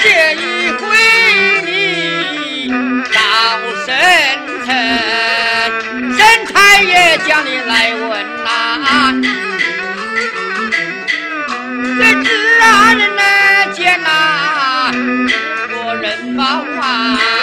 这一闺女到省城县太爷叫你来问呐。这只啊人见啊人貌啊。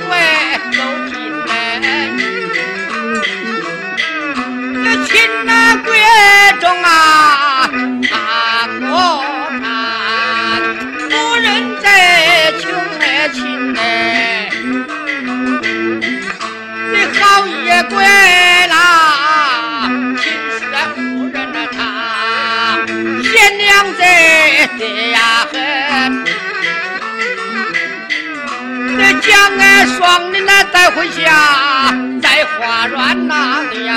Wait. 把你呢带回家，在花园那里呀，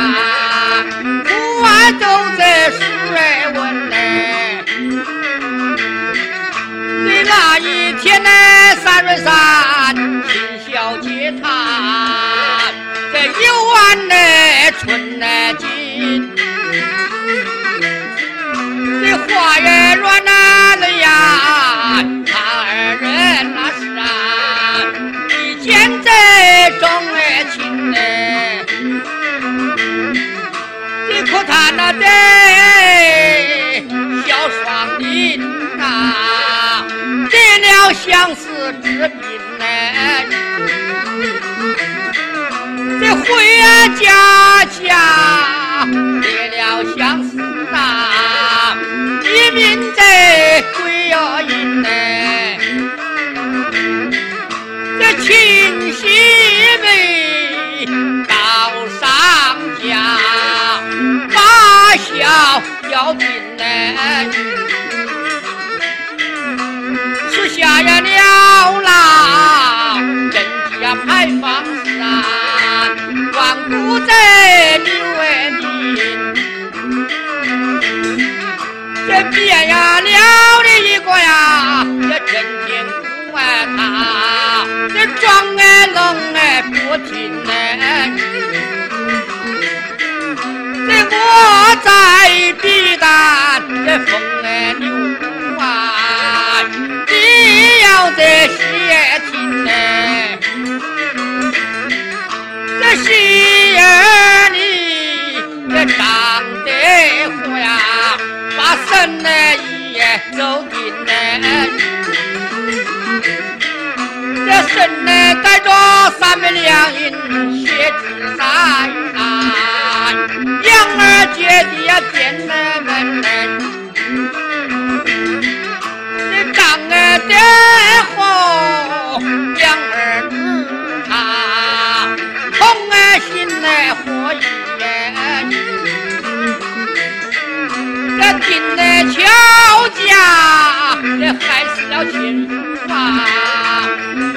不爱走这水纹嘞。你那一天呢三月三，谈小姐她在游玩呢春呢尽，你花园园那里呀。哎小双林呐得了相思之病哎你回家家得了相小兵呢，是下呀了啦，人家牌坊山，万古贼刘为民，这变呀了的一个呀，这真天不爱他，这装哎愣哎不听哎。我在避难，这风来牛啊，你要这些听哎，这喜儿你这长得活呀，把神呢也走进来，这神呢带着三百两银血之山。杨儿姐姐见了门人，这张儿的火，杨儿子他从儿心来火焰，这进来乔家，这还是要亲夫啊，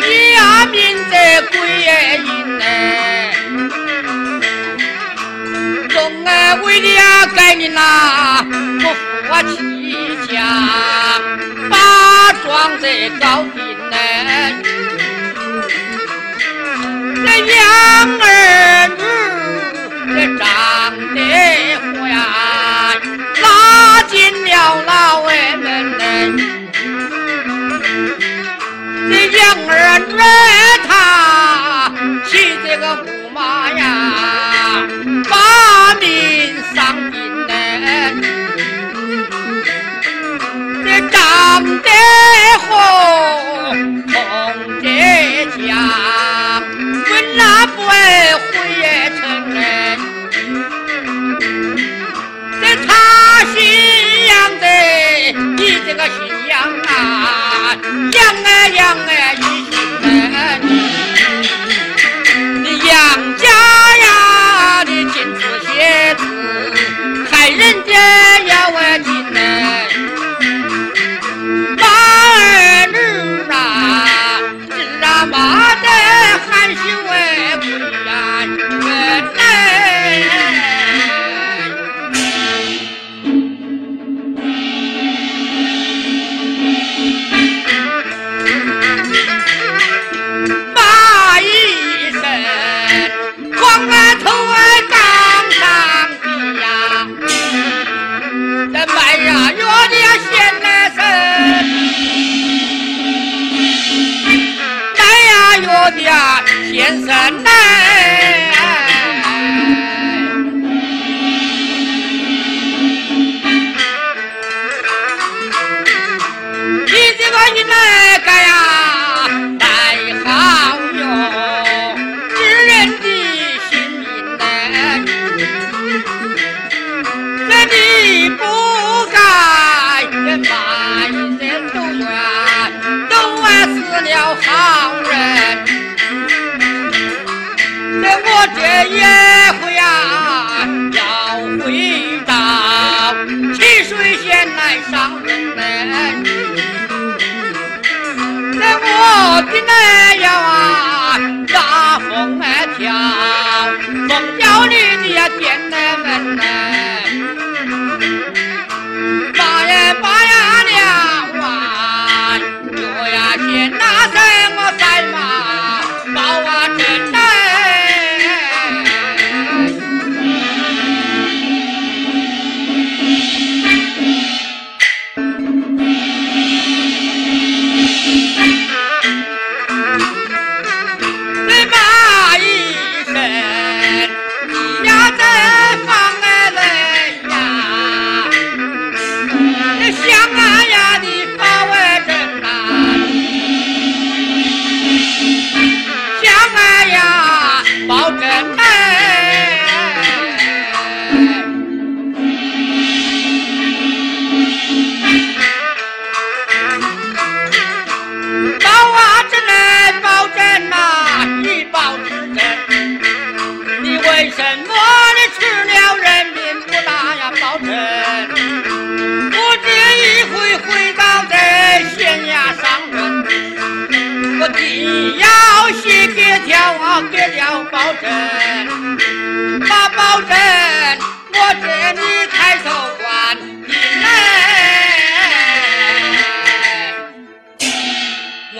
家民的贵人呢。为了给你那不负我妻家，把庄子搞我给了保证，把保证我这里抬头还来呀。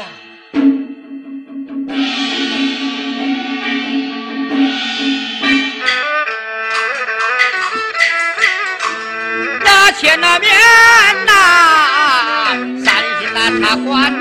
那天那面呐，山西那茶馆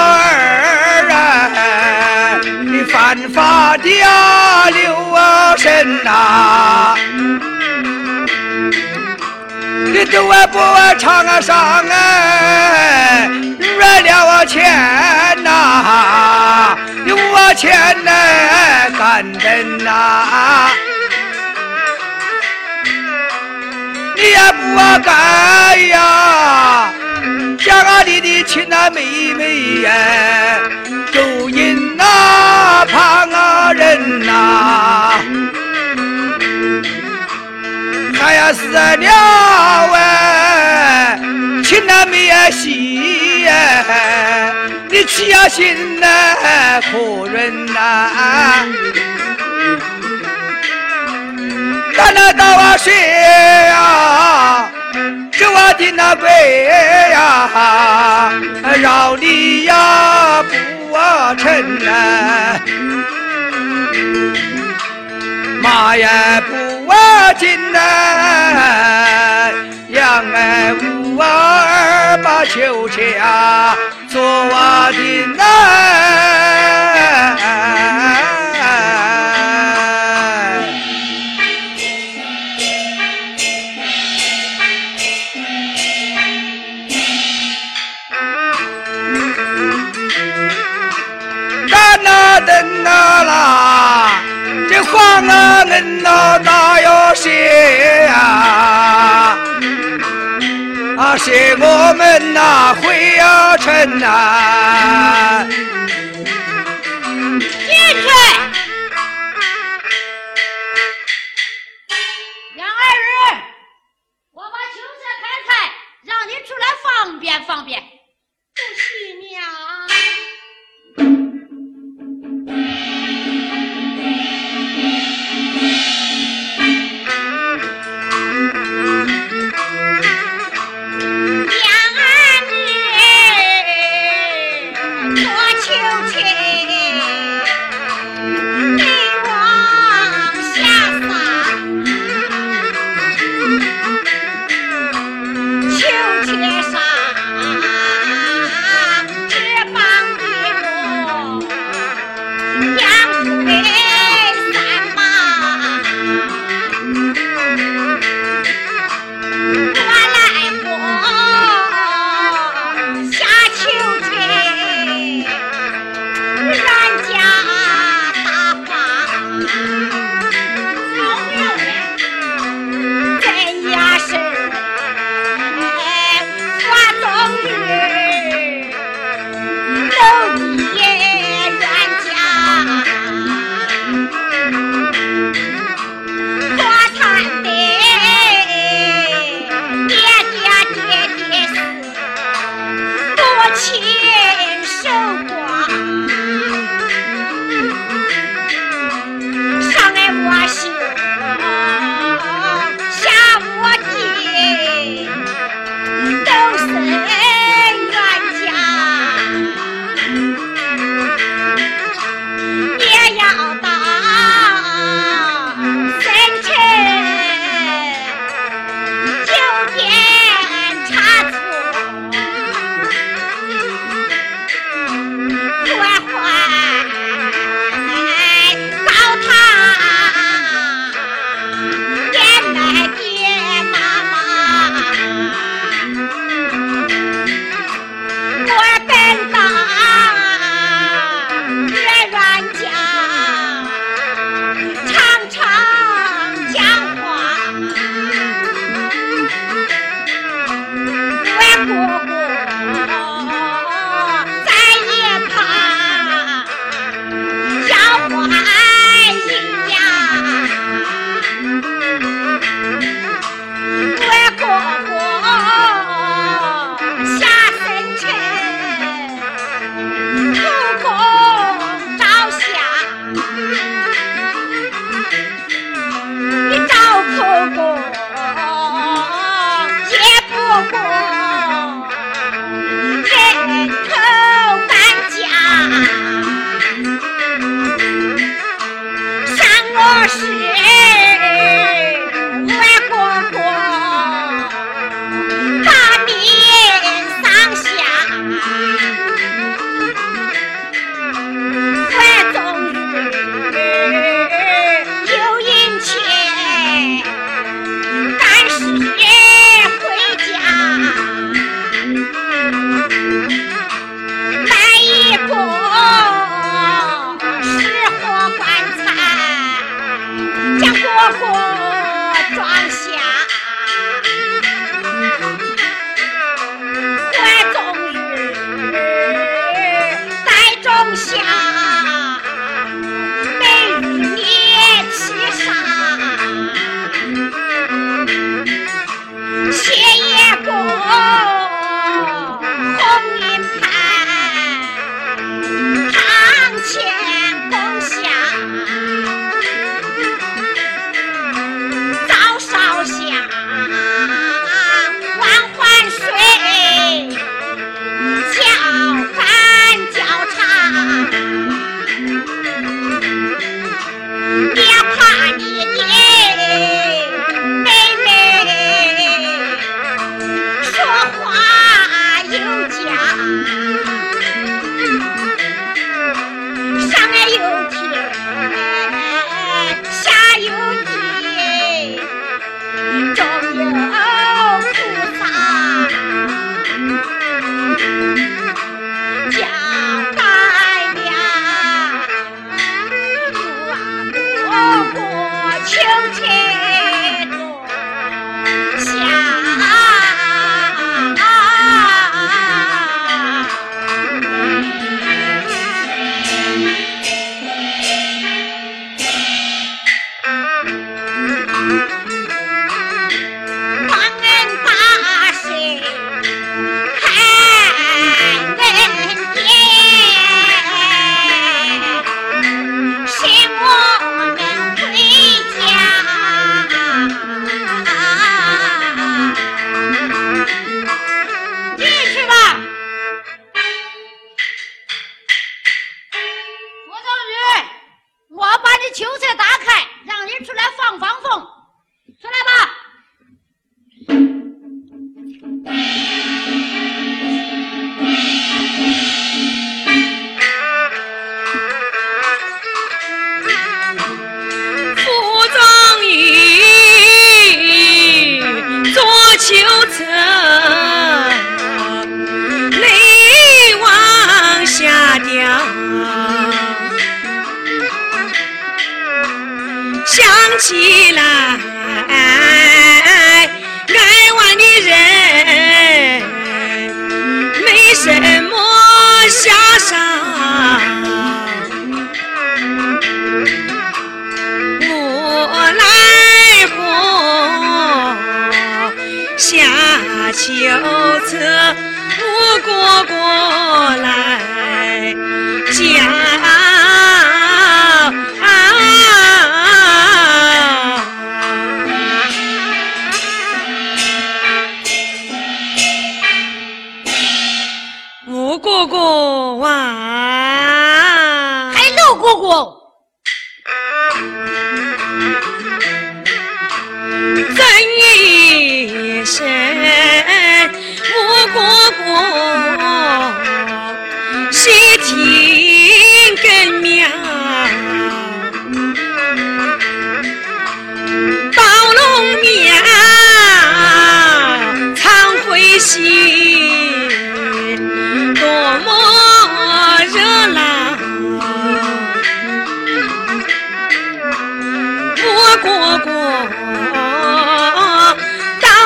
儿啊，你犯法的呀留啊身呐。你都我不唱啊上哎，赚了我钱呐，有我钱呐，干人呐，你也不该呀，家里的亲啊妹妹呀，都因那旁啊人呐。他呀死了哎，亲那妹呀喜呀，你起呀心呐可人呐，咱那到啊谁呀？我的那鬼呀，绕你呀不啊成呐。马也不啊进来，养儿无儿把秋家做我的奶。啦，这黄啊人呐哪有谁呀？啊，是我们呐会呀城呐。进去，杨二日，我把秋色开开，让你出来方便方便。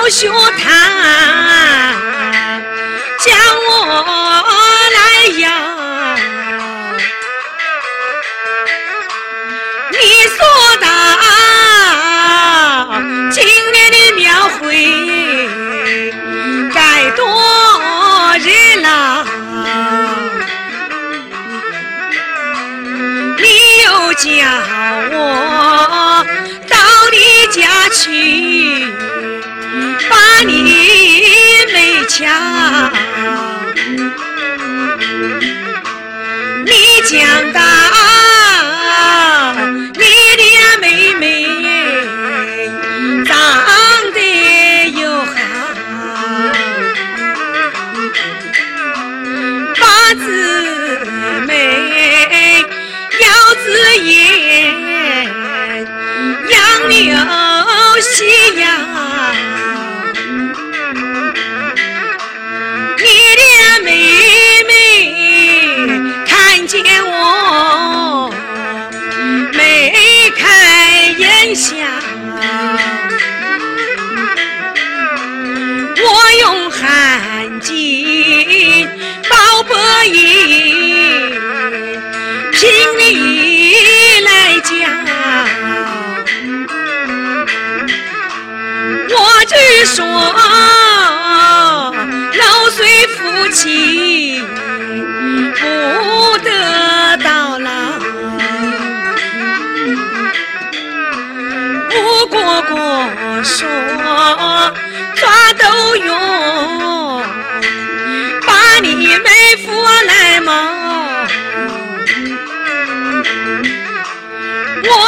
不学他将我来养你说到今年的庙会该多热闹。你又叫我到你家去。强。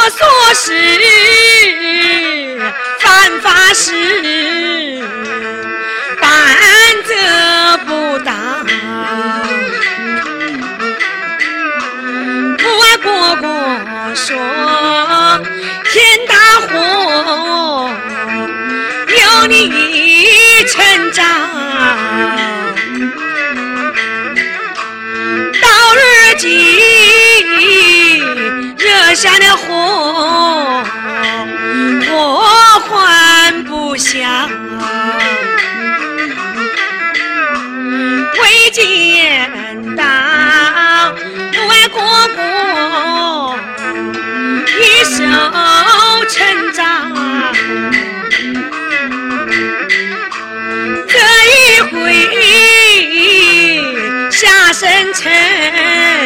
做事犯法事，担责不当。我哥哥说天大祸，有你一撑着，到日今。喝下了壶我还不下未见到我国哥一手成掌这一回下生辰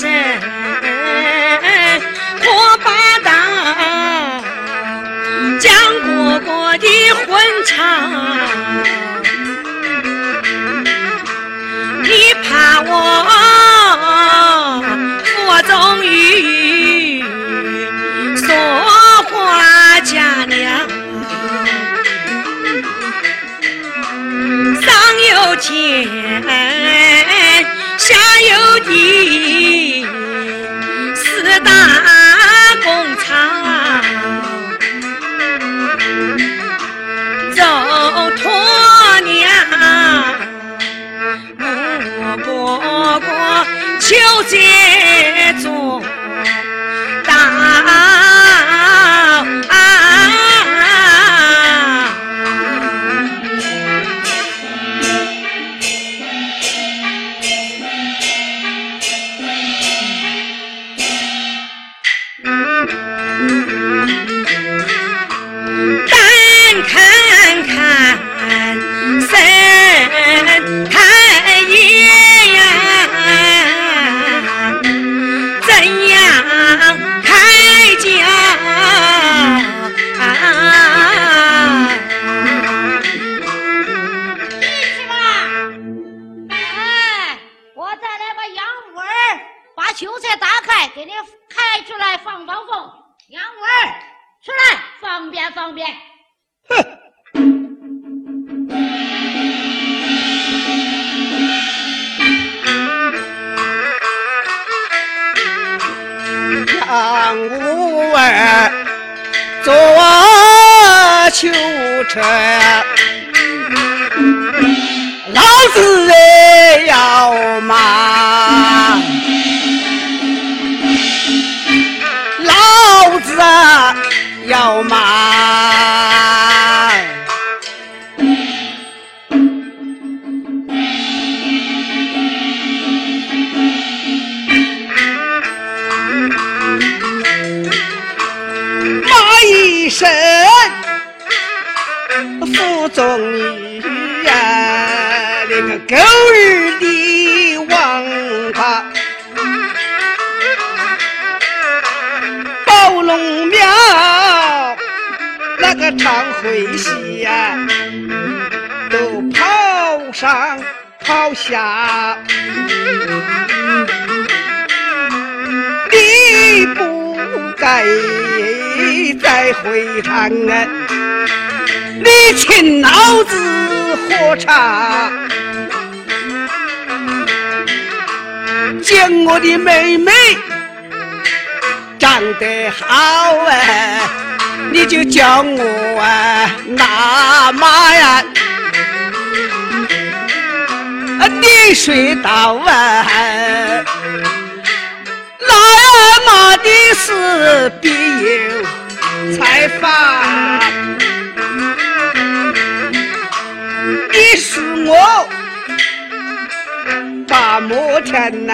那会席呀都跑上跑下你不该再回堂啊你亲老子喝茶见我的妹妹长得好啊你就叫我啊拿马呀，你睡到啊，那马的事必有。采访，你是我大摩天呐，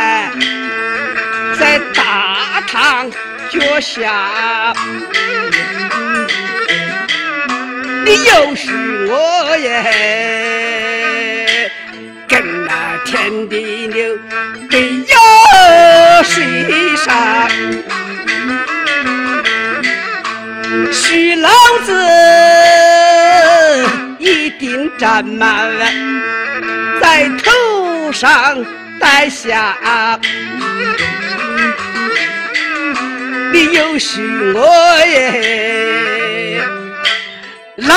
在大堂脚下，你又是我耶，跟那天地牛的腰水上。许老子一定站满，在头上戴下。你又是我耶，来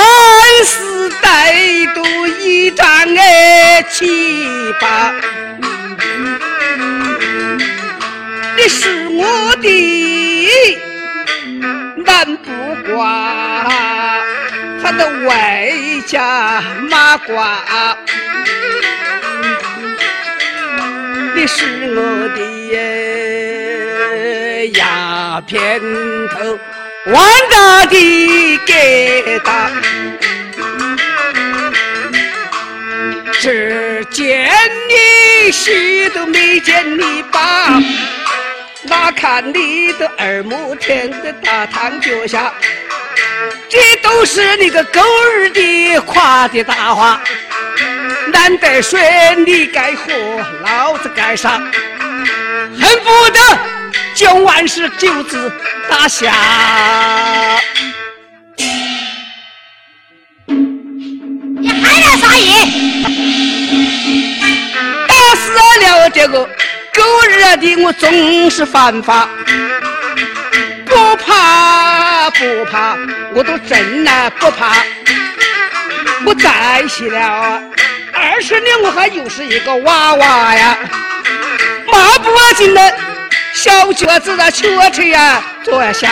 世带多一张哎七八，你是我的。南不挂，他的外家马褂，你是我的呀鸦片头，万大的给他，只见你许都没见你爸，哪看你的二亩田的大堂脚下，这都是你个狗儿的夸的大话。难得说你该喝，老子该杀，恨不得将万事九子打下。你还在撒野？打死了这个狗日的，我总是犯法。不怕不怕，我都真的不怕。我再洗了二十年，我还又是一个娃娃呀。骂不进的小脚子的瘸腿呀，坐下。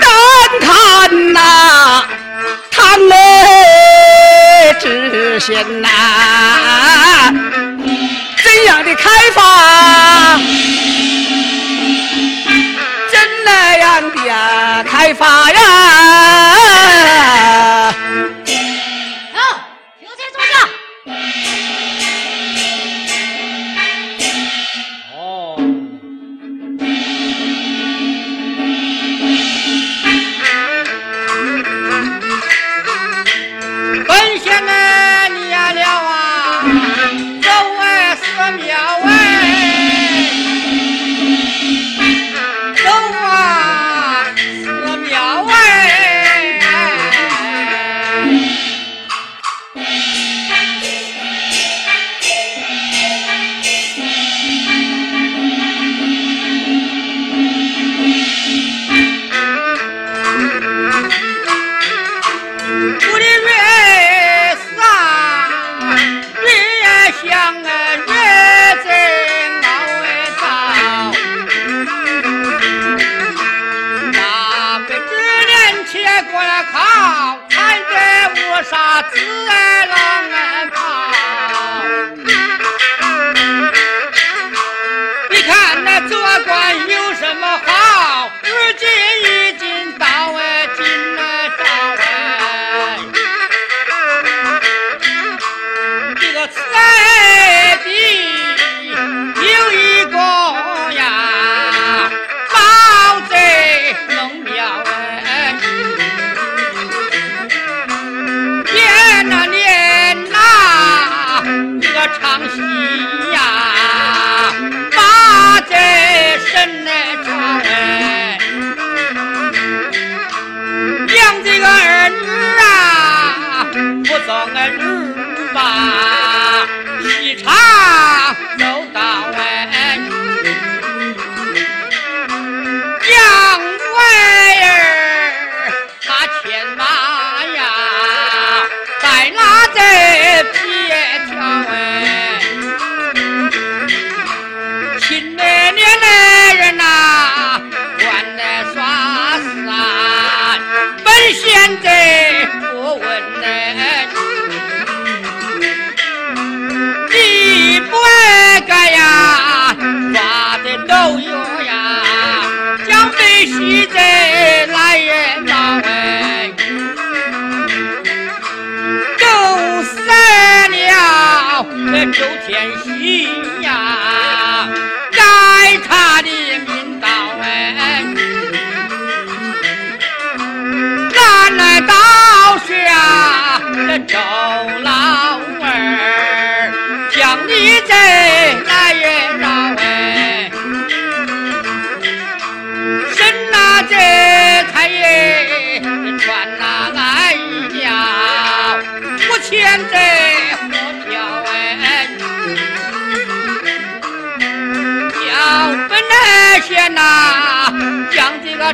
但看呐，堂内知县呐，怎样的开发？怎那样的呀开发呀？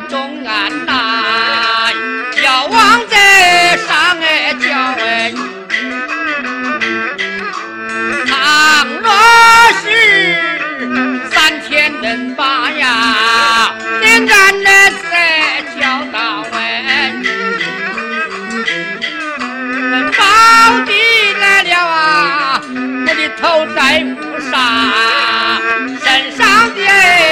中安南，要往这上哎叫哎，倘若是三千人马呀，连战的是叫到哎，人保地来了啊，我的头戴乌纱，身上的。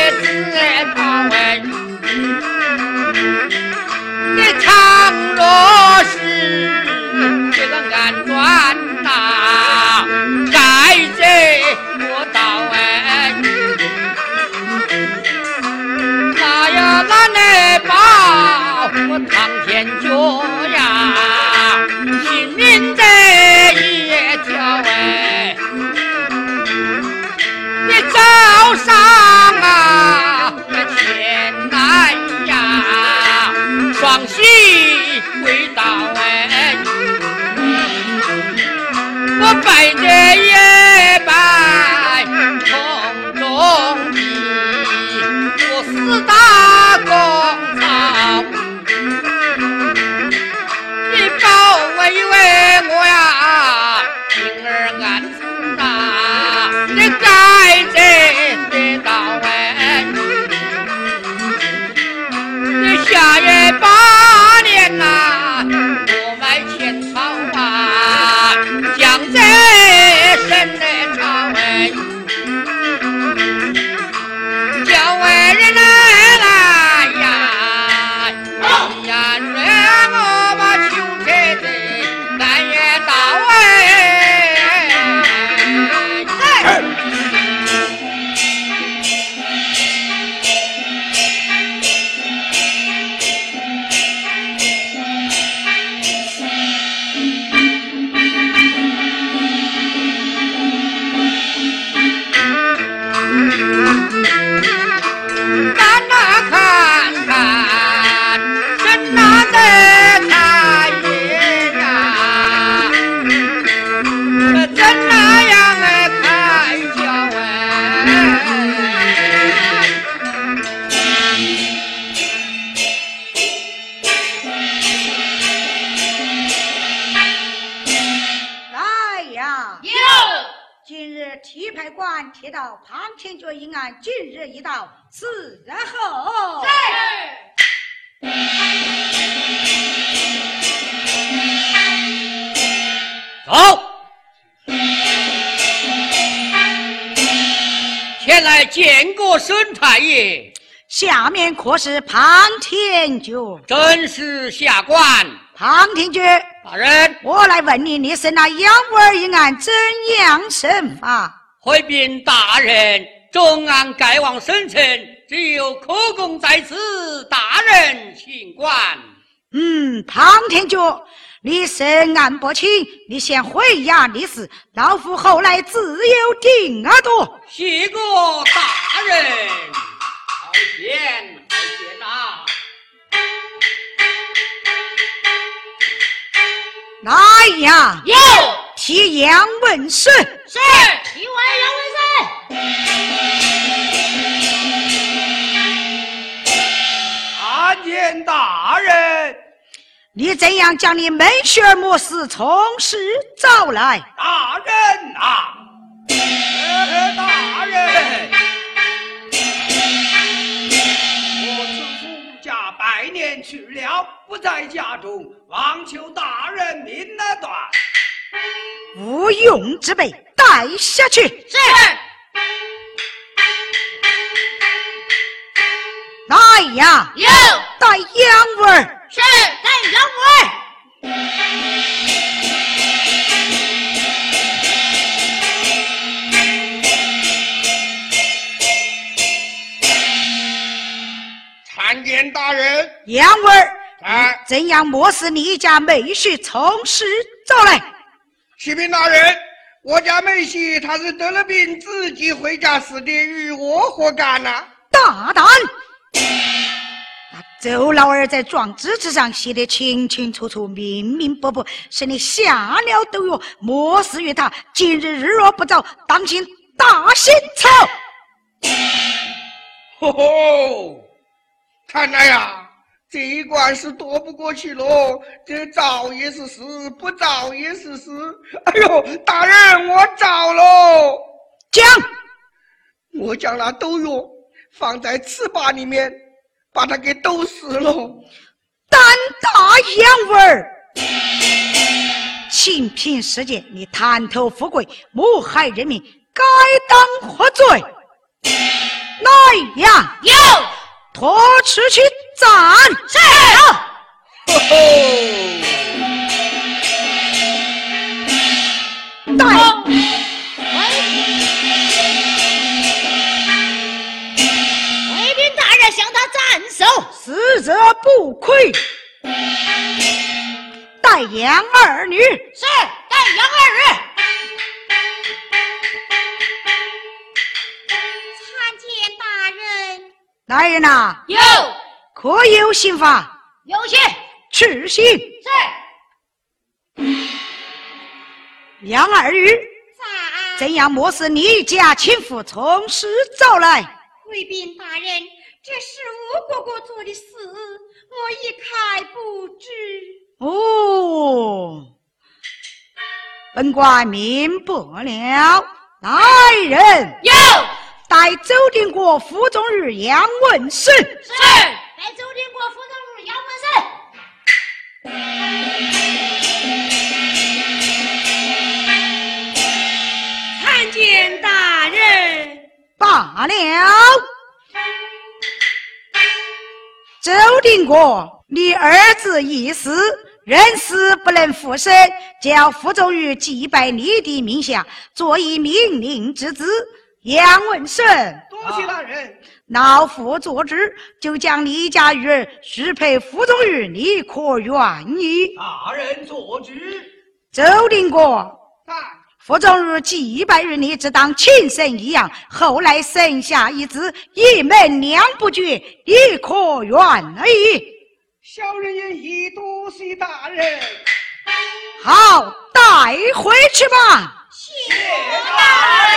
见过沈太爷，下面可是庞天爵。真是下官。庞天爵，大人，我来问你，你审那杨文儿一案怎样审法？回禀大人，重案盖往省城，只有口供在此，大人请管。嗯，庞天爵，你审案不清，你先回衙立事，老夫后来自有定耳朵。谢过大人，好见好见呐、来呀，有提杨文审。是一位杨文参见大人，你怎样将你门学儿莫死从实招来？大人啊，呃大人，我自夫家百年去了，不在家中，望求大人明了断。无用之辈，带下去。是来呀，有带杨文儿。是带杨文参见大人，杨文儿，啊，怎样漠视你家妹婿从实招来？启禀大人，我家妹婿他是得了病，自己回家死的，与我何干呢、大胆！那周老二在状纸纸上写得清清楚楚、明明白白，是你下了斗药，莫视于他。今日日落不早，当心大刑草。吼吼，看来呀，这一关是躲不过去喽。这找也是死，不找也是死。哎呦，大人，我找喽！讲，我将那斗药放在糍粑里面，把他给逗死了。胆大眼味儿，清平世界，你贪图富贵，谋害人民，该当何罪？来呀，有拖出去斩！是。吼吼，带死者不亏。带养二女，是，带杨二女。参见大人。来人呐，有可有刑罚？有些去刑！是。杨二女，在。怎样莫是你家亲父从实走来？贵宾大人，这是我哥哥做的事，我一概不知。哦，本官明白了。来人，有带周定国、府中日、杨文胜。是。带周定国、府中日、杨文胜。参见大人。罢了。周定国，你儿子已死，人死不能复生，叫傅仲玉祭拜你的名下，作一命令之子。杨文胜，多谢大人。老夫做主，就将你家女儿许配傅仲玉，你可愿意？大人做主。周定国。在。傅仲玉祭拜于你，只当亲生一样。后来生下一子，一门两不绝，亦可愿意？小人也已，多谢大人。好，带回去吧。谢大